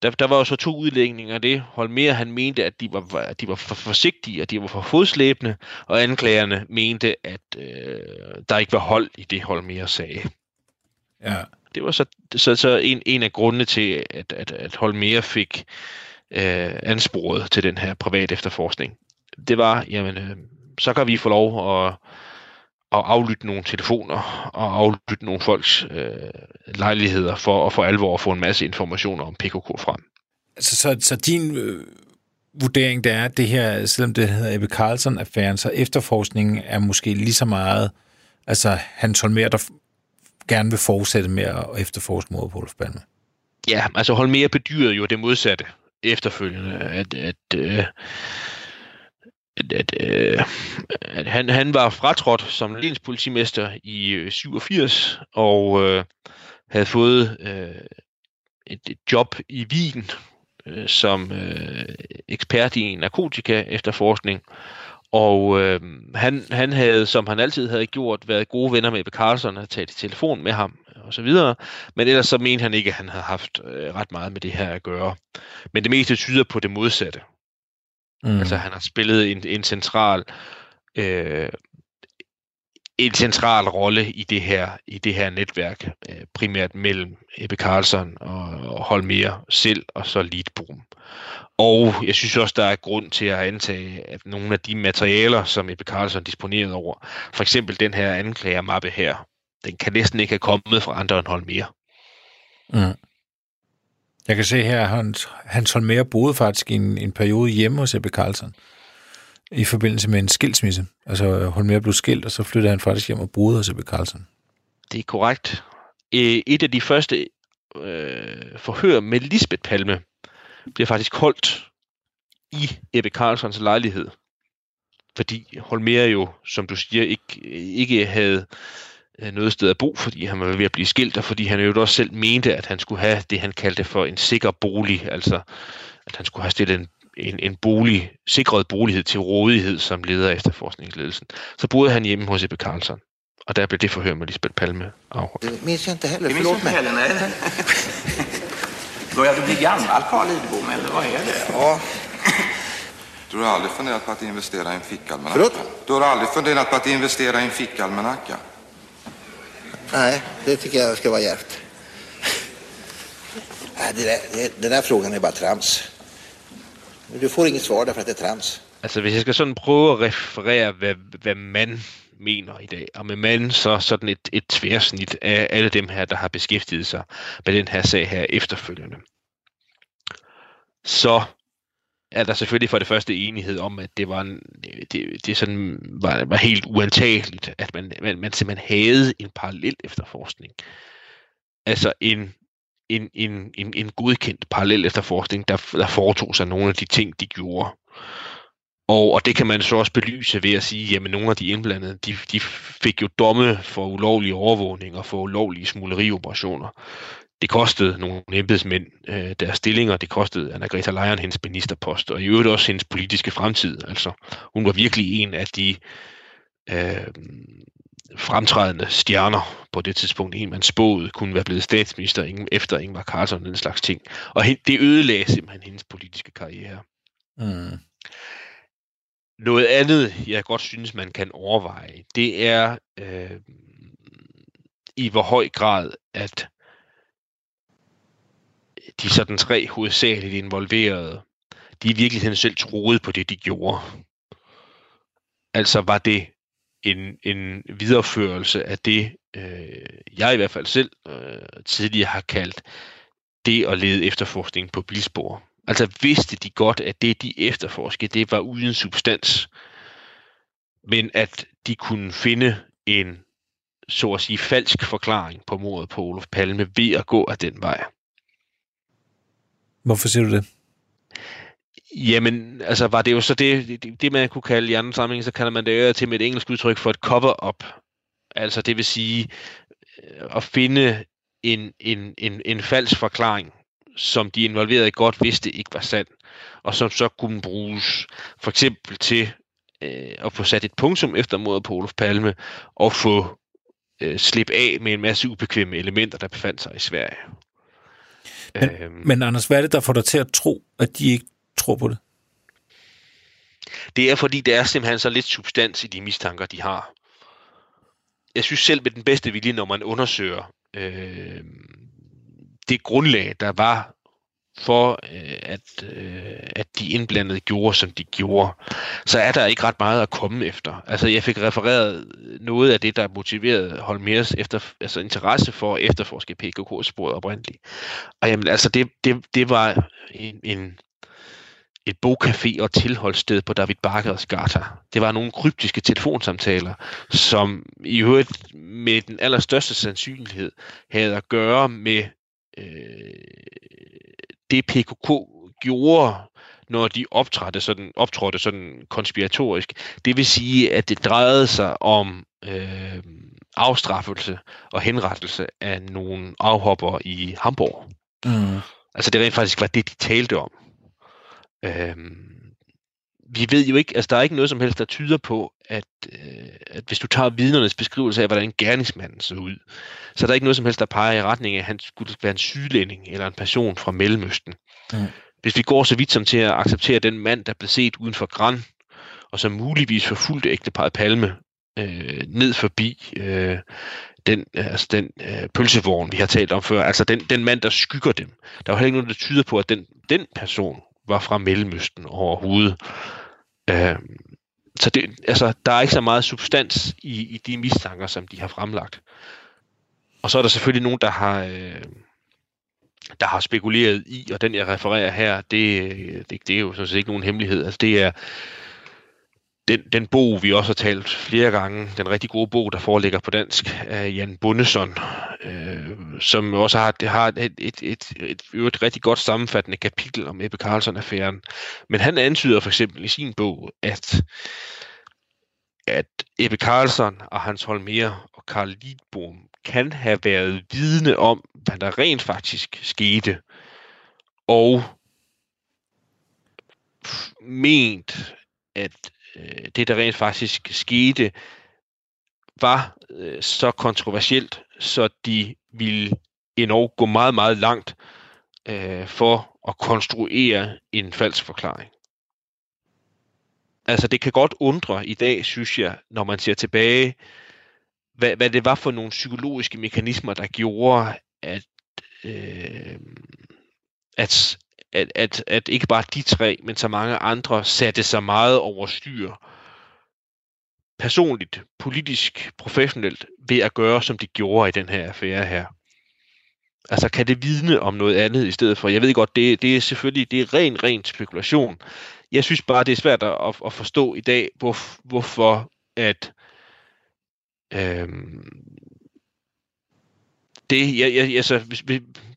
der, der var jo så to udlægninger af det. Holmer han mente, at de var, at de var for forsigtige, og de var for fodslæbende, og anklagerne mente, at øh, der ikke var hold i det, Holmer sagde. Ja. Det var så, så, så en, en af grundene til, at, at, at Holmer fik øh, ansporet til den her private efterforskning. Det var, jamen, øh, så kan vi få lov at at aflytte nogle telefoner og aflytte nogle folks øh, lejligheder for at for alvor at få en masse informationer om PKK frem. Så, så, så din øh, vurdering, det er, at det her, selvom det hedder Ebbe Carlson-affæren, så efterforskningen er måske lige så meget, altså Hans Holmer, der gerne vil fortsætte med at efterforske mod på Olof Palme. Ja, altså Holmer bedyrede jo det modsatte efterfølgende, at, at øh, at, at, øh, at han, han var fratrådt som lenspolitimester i øh, 87 og øh, havde fået øh, et, et job i Wien øh, som øh, ekspert i narkotika efterforskning. Og øh, han, han havde, som han altid havde gjort, været gode venner med Ebbe Carlson og talt i telefon med ham øh, og så videre. Men ellers så mente han ikke, at han havde haft øh, ret meget med det her at gøre. Men det meste tyder på det modsatte. Mm. Altså han har spillet en, en central øh, en central rolle i det her i det her netværk, øh, primært mellem Ebbe Carlson og, og Holmer selv og så Lidbom. Og jeg synes også, der er grund til at antage, at nogle af de materialer, som Ebbe Carlson disponerede over, for eksempel den her anklagermappe her, den kan næsten ikke have kommet fra andre end Holmer. Mm. Jeg kan se her, at Hans, Hans Holmer boede faktisk i en, en periode hjemme hos Ebbe Carlsen i forbindelse med en skilsmisse. Altså Holmer blev skilt, og så flyttede han faktisk hjem og boede hos Ebbe Carlsen. Det er korrekt. Et af de første øh, forhør med Lisbeth Palme bliver faktisk holdt i Ebbe Carlsons lejlighed. Fordi Holmer jo, som du siger, ikke, ikke havde Øh, noget sted at bo, fordi han var ved at blive skilt, og fordi han jo også selv mente, at han skulle have det, han kaldte for en sikker bolig, altså at han skulle have stillet en, en, en bolig, sikret bolighed til rådighed som leder af efterforskningsledelsen. Så boede han hjemme hos Ebbe Carlson, og der blev det forhør med Lisbeth Palme afholdt. Det minns jag inte heller, inte mig. heller, nej. Börjar du bli gammal, Carl Lidbom, eller vad är det? Ja, Du har aldrig funderat på att investera i en fickalmanacka? Förlåt? Du har aldrig funderat på att investera i en fickalmanacka? Nej, det tycker jag ska vara djärvt. [LAUGHS] Nej, det där, det, den där frågan är bara trams. Du får inget svar därför att det är trams. Altså, hvis jeg skal sådan prøve at referere, hvad, hvad man mener i dag, og med man så sådan et, et tværsnit af alle dem her, der har beskæftiget sig med den her sag her efterfølgende, så er der selvfølgelig for det første enighed om, at det var, en, det, det sådan var, var helt uantageligt, at man, man, man simpelthen havde en parallel efterforskning. Altså en, en, en, en, en godkendt parallel efterforskning, der, der foretog sig nogle af de ting, de gjorde. Og, og det kan man så også belyse ved at sige, at nogle af de indblandede, de, de fik jo domme for ulovlige overvågning og for ulovlige smuglerioperationer. Det kostede nogle embedsmænd øh, deres stillinger, det kostede Anna-Greta Leyen hendes ministerpost, og i øvrigt også hendes politiske fremtid. Altså, hun var virkelig en af de øh, fremtrædende stjerner på det tidspunkt. En, man spåede kunne være blevet statsminister efter Ingvar Carlsson og den slags ting. Og det ødelagde simpelthen hendes politiske karriere. Mm. Noget andet, jeg godt synes, man kan overveje, det er øh, i hvor høj grad, at de sådan tre hovedsageligt involverede, de i virkeligheden selv troede på det, de gjorde. Altså var det en, en videreførelse af det, øh, jeg i hvert fald selv øh, tidligere har kaldt det at lede efterforskning på bilspor. Altså vidste de godt, at det, de efterforskede, det var uden substans, men at de kunne finde en, så at sige, falsk forklaring på mordet på Olof Palme ved at gå af den vej. Hvorfor siger du det? Jamen, altså var det jo så det, det, det man kunne kalde i andre sammenhænge, så kalder man det til med et engelsk udtryk for et cover-up. Altså det vil sige øh, at finde en, en, en, en falsk forklaring, som de involverede godt vidste ikke var sand, og som så kunne bruges for eksempel til øh, at få sat et punktum efter mordet på Olof Palme, og få øh, slip af med en masse ubekvemme elementer, der befandt sig i Sverige. Men, øhm, men Anders, hvad er det, der får dig til at tro, at de ikke tror på det? Det er, fordi der er simpelthen så lidt substans i de mistanker, de har. Jeg synes selv med den bedste vilje, når man undersøger øh, det grundlag, der var for, øh, at, øh, at de indblandede gjorde, som de gjorde, så er der ikke ret meget at komme efter. Altså, jeg fik refereret noget af det, der motiverede Holmers efter, altså interesse for at efterforske PKK-sporet oprindeligt. Og jamen, altså, det, det, det var en, en et bogcafé og tilholdssted på David Barkers gata. Det var nogle kryptiske telefonsamtaler, som i øvrigt med den allerstørste sandsynlighed havde at gøre med øh, det PKK gjorde, når de optrådte sådan, optrådte sådan konspiratorisk. Det vil sige, at det drejede sig om øh, afstraffelse og henrettelse af nogle afhopper i Hamburg. Mm. Altså det rent faktisk var det, de talte om. Øhm, vi ved jo ikke, altså der er ikke noget som helst, der tyder på, at, øh, at hvis du tager vidnernes beskrivelse af, hvordan gerningsmanden så ud, så er der ikke noget som helst, der peger i retning af, at han skulle være en sydlænding eller en person fra Mellemøsten. Mm. Hvis vi går så vidt som til at acceptere den mand, der blev set uden for Gran, og som muligvis forfulgte ægteparet Palme øh, ned forbi øh, den, altså den øh, pølsevogn, vi har talt om før, altså den, den mand, der skygger dem. Der er heller ikke noget, der tyder på, at den, den person var fra Mellemøsten overhovedet. Øh, så det, altså, der er ikke så meget substans i, i de mistanker, som de har fremlagt. Og så er der selvfølgelig nogen, der har, øh, der har spekuleret i, og den jeg refererer her, det, øh, det, det er jo sådan set ikke nogen hemmelighed. Altså, det er den, den bog, vi også har talt flere gange, den rigtig gode bog, der foreligger på dansk, af Jan Bundesson, øh, som også har, det har et, et, et, et, et, et rigtig godt sammenfattende kapitel om Ebbe Carlsson-affæren. Men han antyder for eksempel i sin bog, at, at Ebbe Carlson og Hans Holmer og Karl Lidbom kan have været vidne om, hvad der rent faktisk skete, og ment, at øh, det, der rent faktisk skete, var øh, så kontroversielt, så de ville endnu gå meget, meget langt øh, for at konstruere en falsk forklaring. Altså, det kan godt undre i dag, synes jeg, når man ser tilbage, hvad, hvad det var for nogle psykologiske mekanismer, der gjorde, at, øh, at, at, at, at ikke bare de tre, men så mange andre satte sig meget over styr personligt, politisk, professionelt ved at gøre, som de gjorde i den her affære her. Altså kan det vidne om noget andet i stedet for? Jeg ved godt, det, det er selvfølgelig det er ren, ren spekulation. Jeg synes bare, det er svært at, at forstå i dag, hvor, hvorfor at øhm, det, jeg, jeg, altså, hvis,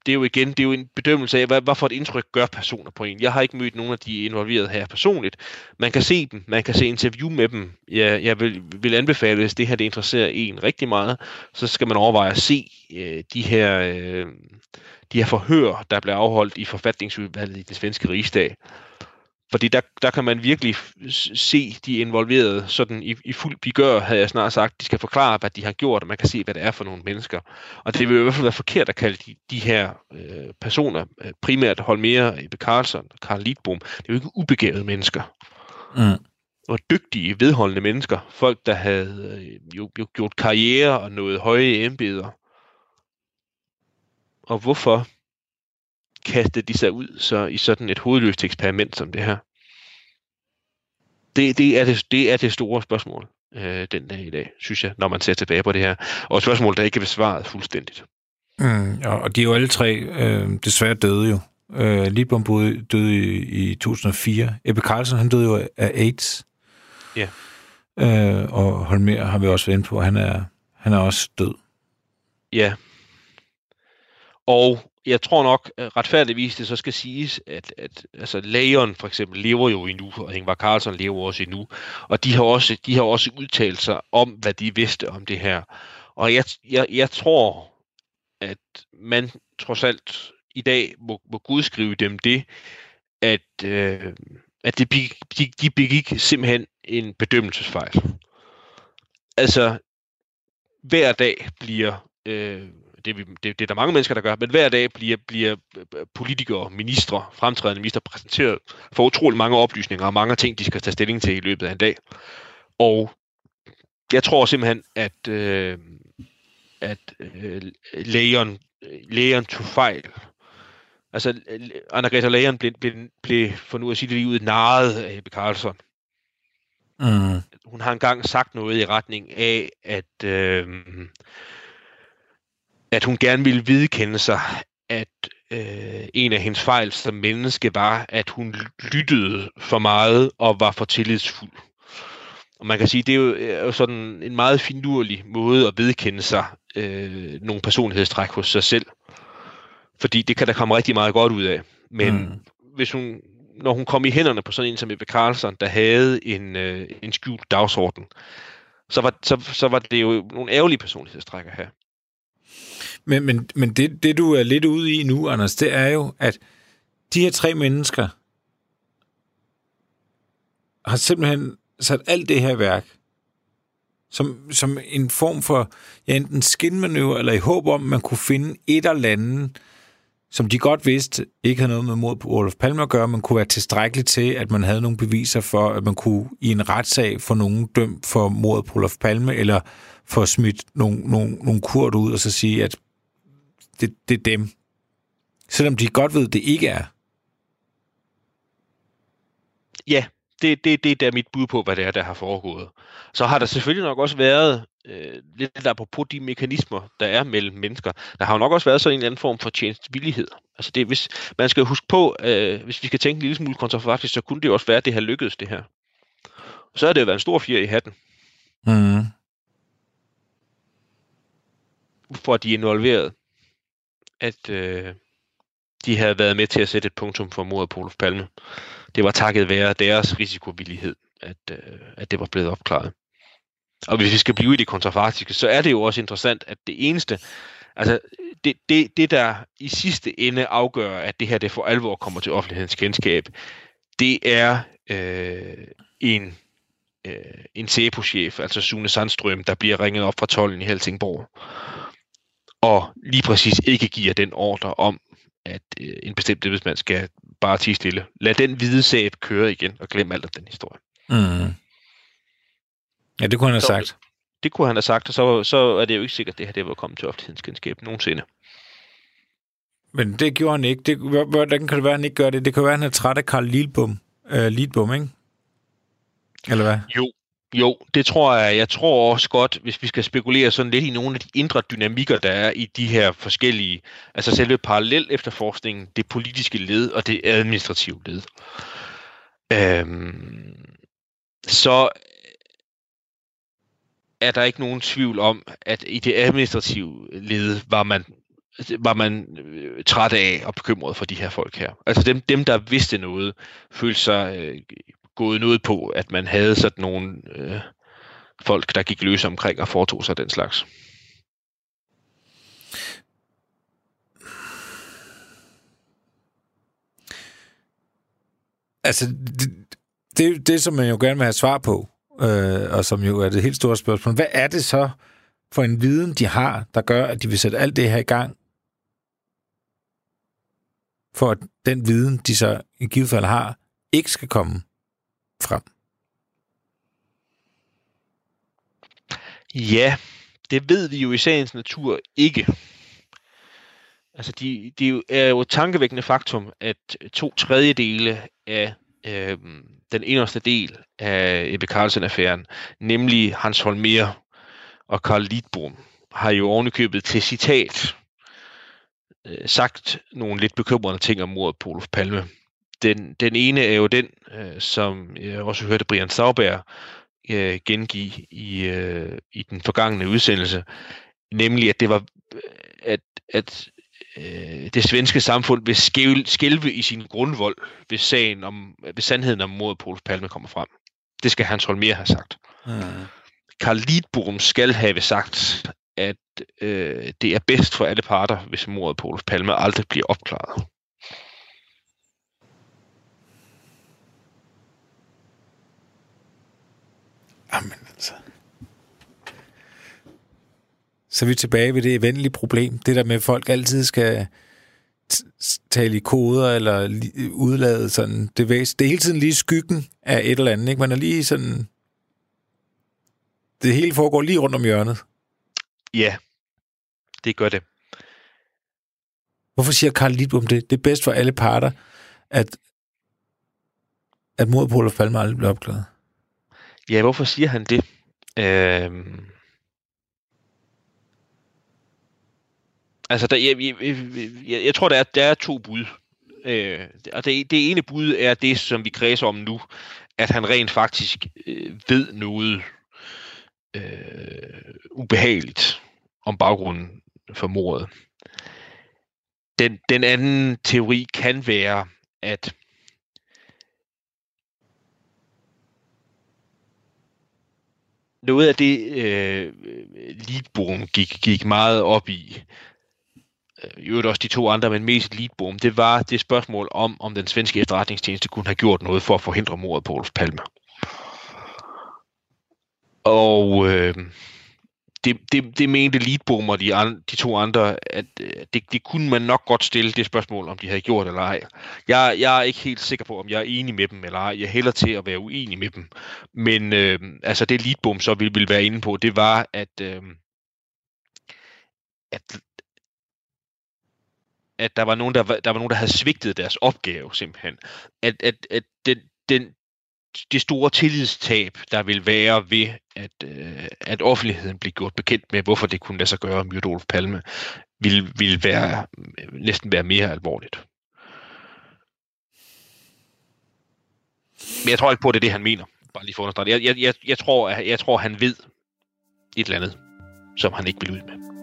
det er jo igen, det er jo en bedømmelse af, hvad, hvad for et indtryk gør personer på en. Jeg har ikke mødt nogen af de involverede her personligt. Man kan se dem, man kan se interview med dem. Jeg, jeg vil, vil anbefale, hvis det her det interesserer en rigtig meget, så skal man overveje at se øh, de her øh, de her forhør, der bliver afholdt i forfatningsudvalget i den svenske rigsdag. Fordi der, der kan man virkelig se de involverede sådan i, i fuld bigør, havde jeg snart sagt. De skal forklare, hvad de har gjort, og man kan se, hvad det er for nogle mennesker. Og det vil i hvert fald være forkert at kalde de, de her øh, personer, øh, primært Holmer, Ebbe Carlson og Karl Lidbom, det er jo ikke ubegavede mennesker. Mm. Og dygtige, vedholdende mennesker. Folk, der havde øh, jo, jo gjort karriere og nået høje embeder. Og hvorfor kaste de sig ud så i sådan et hovedløst eksperiment som det her? Det, det, er, det, det er det store spørgsmål øh, den dag i dag, synes jeg, når man ser tilbage på det her. Og et spørgsmål, der ikke er besvaret fuldstændigt. Mm, og de er jo alle tre øh, desværre døde jo. Øh, Lidbom døde i, i 2004. Ebbe Carlsen, han døde jo af AIDS. Ja. Øh, og Holmer har vi også været inde på, han er, han er også død. Ja. Og jeg tror nok, retfærdigvis det så skal siges, at, at altså, Leon for eksempel lever jo endnu, og Ingvar Carlsen lever også endnu, og de har også, de har også udtalt sig om, hvad de vidste om det her. Og jeg, jeg, jeg tror, at man trods alt i dag må, må gudskrive dem det, at, øh, at det, de, de begik simpelthen en bedømmelsesfejl. Altså, hver dag bliver øh, det, det, det er der mange mennesker, der gør, men hver dag bliver, bliver politikere, ministre, fremtrædende minister præsenteret for utrolig mange oplysninger og mange ting, de skal tage stilling til i løbet af en dag. Og jeg tror simpelthen, at, øh, at øh, lægeren, lægeren tog fejl. Altså, Anna-Greta Lægeren blev, blev, blev, for nu at sige det lige ud, narret af Ebbe Carlson. Mm. Hun har engang sagt noget i retning af, at øh, at hun gerne ville vedkende sig, at øh, en af hendes fejl som menneske var, at hun lyttede for meget og var for tillidsfuld. Og man kan sige, det er jo, er jo sådan en meget finurlig måde at vedkende sig øh, nogle personlighedstræk hos sig selv. Fordi det kan der komme rigtig meget godt ud af. Men mm. hvis hun, når hun kom i hænderne på sådan en som Ebbe Carlson, der havde en, øh, en skjult dagsorden, så var, så, så var det jo nogle ærgerlige personlighedstræk at have. Men, men, men det, det, du er lidt ude i nu, Anders, det er jo, at de her tre mennesker har simpelthen sat alt det her værk som, som en form for ja, enten skinmanøvre, eller i håb om, man kunne finde et eller andet, som de godt vidste ikke havde noget med mod på Olof Palme at gøre, men kunne være tilstrækkeligt til, at man havde nogle beviser for, at man kunne i en retssag få nogen dømt for mordet på Olof Palme, eller få smidt nogle, nogle, nogle kurt ud, og så sige, at det, det er dem. Selvom de godt ved, det ikke er. Ja, det, det, det er mit bud på, hvad det er, der har foregået. Så har der selvfølgelig nok også været, øh, lidt apropos de mekanismer, der er mellem mennesker, der har jo nok også været sådan en eller anden form for tjenestvillighed. Altså det, hvis, man skal huske på, øh, hvis vi skal tænke en lille smule kontrafaktisk, så kunne det jo også være, at det har lykkedes det her. Så har det jo været en stor fjer i hatten. Mm. For at de er involveret at øh, de havde været med til at sætte et punktum for mordet på Olof Palme. Det var takket være deres risikovillighed, at, øh, at det var blevet opklaret. Og hvis vi skal blive i det kontrafaktiske, så er det jo også interessant, at det eneste, altså det, det, det der i sidste ende afgør, at det her det for alvor kommer til offentlighedens kendskab, det er øh, en, øh, en CEPO-chef, altså Sune Sandstrøm, der bliver ringet op fra tollen i Helsingborg og lige præcis ikke giver den ordre om, at øh, en bestemt embedsmand skal bare tige stille. Lad den hvide sag køre igen, og glem alt af den historie. Mm. Ja, det kunne han have Så- sagt. Det kunne han have sagt, og så, så er det jo ikke sikkert, at det her det var kommet til offentlighedens kendskab nogensinde. Men det gjorde han ikke. Det, hvor- hvordan kan det være, at han ikke gør det? Det kan være, at han er træt af Karl Lidbom, øh, Lidbom ikke? Eller hvad? Jo, jo, det tror jeg. Jeg tror også godt, hvis vi skal spekulere sådan lidt i nogle af de indre dynamikker, der er i de her forskellige, altså selve parallel efterforskningen, det politiske led og det administrative led. Øhm, så er der ikke nogen tvivl om, at i det administrative led var man var man øh, træt af og bekymret for de her folk her. Altså dem, dem der vidste noget, følte sig øh, gået ud på, at man havde sådan nogle øh, folk, der gik løs omkring og foretog sig den slags. Altså, det, det, det som man jo gerne vil have svar på, øh, og som jo er det helt store spørgsmål, hvad er det så for en viden, de har, der gør, at de vil sætte alt det her i gang, for at den viden, de så i givet fald har, ikke skal komme frem? Ja, det ved vi jo i sagens natur ikke. Altså, de, det er jo- er jo et tankevækkende faktum, at to tredjedele af øh, den inderste del af Ebbe Carlsen-affæren, nemlig Hans Holmer og Karl Lidbom, har jo ovenikøbet til citat øh, sagt nogle lidt bekymrende ting om mordet på Olof Palme. Den, den ene er jo den, øh, som jeg også hørte Brian Sauberg øh, gengive i, øh, i den forgangne udsendelse, nemlig at det var at, at øh, det svenske samfund vil skælve i sin grundvold, hvis sagen om hvis sandheden om mordet på Olof Palme kommer frem. Det skal Hans Holmer have sagt. Hmm. Karl Lidbom skal have sagt, at øh, det er bedst for alle parter, hvis mordet på Olof Palme aldrig bliver opklaret. Jamen altså. Så er vi tilbage ved det evindelige problem. Det der med, at folk altid skal tale i koder eller udlade sådan det, væs- det er hele tiden lige skyggen af et eller andet. Ikke? Man er lige sådan... Det hele foregår lige rundt om hjørnet. Ja, det gør det. Hvorfor siger Karl Lidbom det? Det er bedst for alle parter, at, at mordet på Olof Palme aldrig bliver opklaret. Ja, hvorfor siger han det? Øhm... Altså, der, jeg, jeg, jeg, jeg tror, der er, der er to bud. Øh, og det, det ene bud er det, som vi kredser om nu, at han rent faktisk øh, ved noget øh, ubehageligt om baggrunden for mordet. Den, den anden teori kan være, at noget af det, øh, Lidbom gik, gik meget op i, øh, i øvrigt også de to andre, men mest Lidbom, det var det spørgsmål om, om den svenske efterretningstjeneste kunne have gjort noget for at forhindre mordet på Olof Palme. Og øh, det, det, det mente Leadboom og de, an, de to andre, at øh, det, det kunne man nok godt stille det spørgsmål, om de havde gjort eller ej. Jeg, jeg er ikke helt sikker på, om jeg er enig med dem eller ej. Jeg hælder til at være uenig med dem. Men øh, altså det Leadboom så ville, ville være inde på, det var, at, øh, at at der var nogen, der, var- der var nogen, der havde svigtet deres opgave simpelthen. At, at, at den, den, det store tillidstab, der vil være ved, at, øh, at offentligheden bliver gjort bekendt med, hvorfor det kunne lade sig gøre med Olof Palme, vil, vil være, næsten være mere alvorligt. Men jeg tror ikke på, at det er det, han mener. Bare lige for at. Jeg, jeg, jeg, jeg, tror, at, jeg tror, han ved et eller andet, som han ikke vil ud med.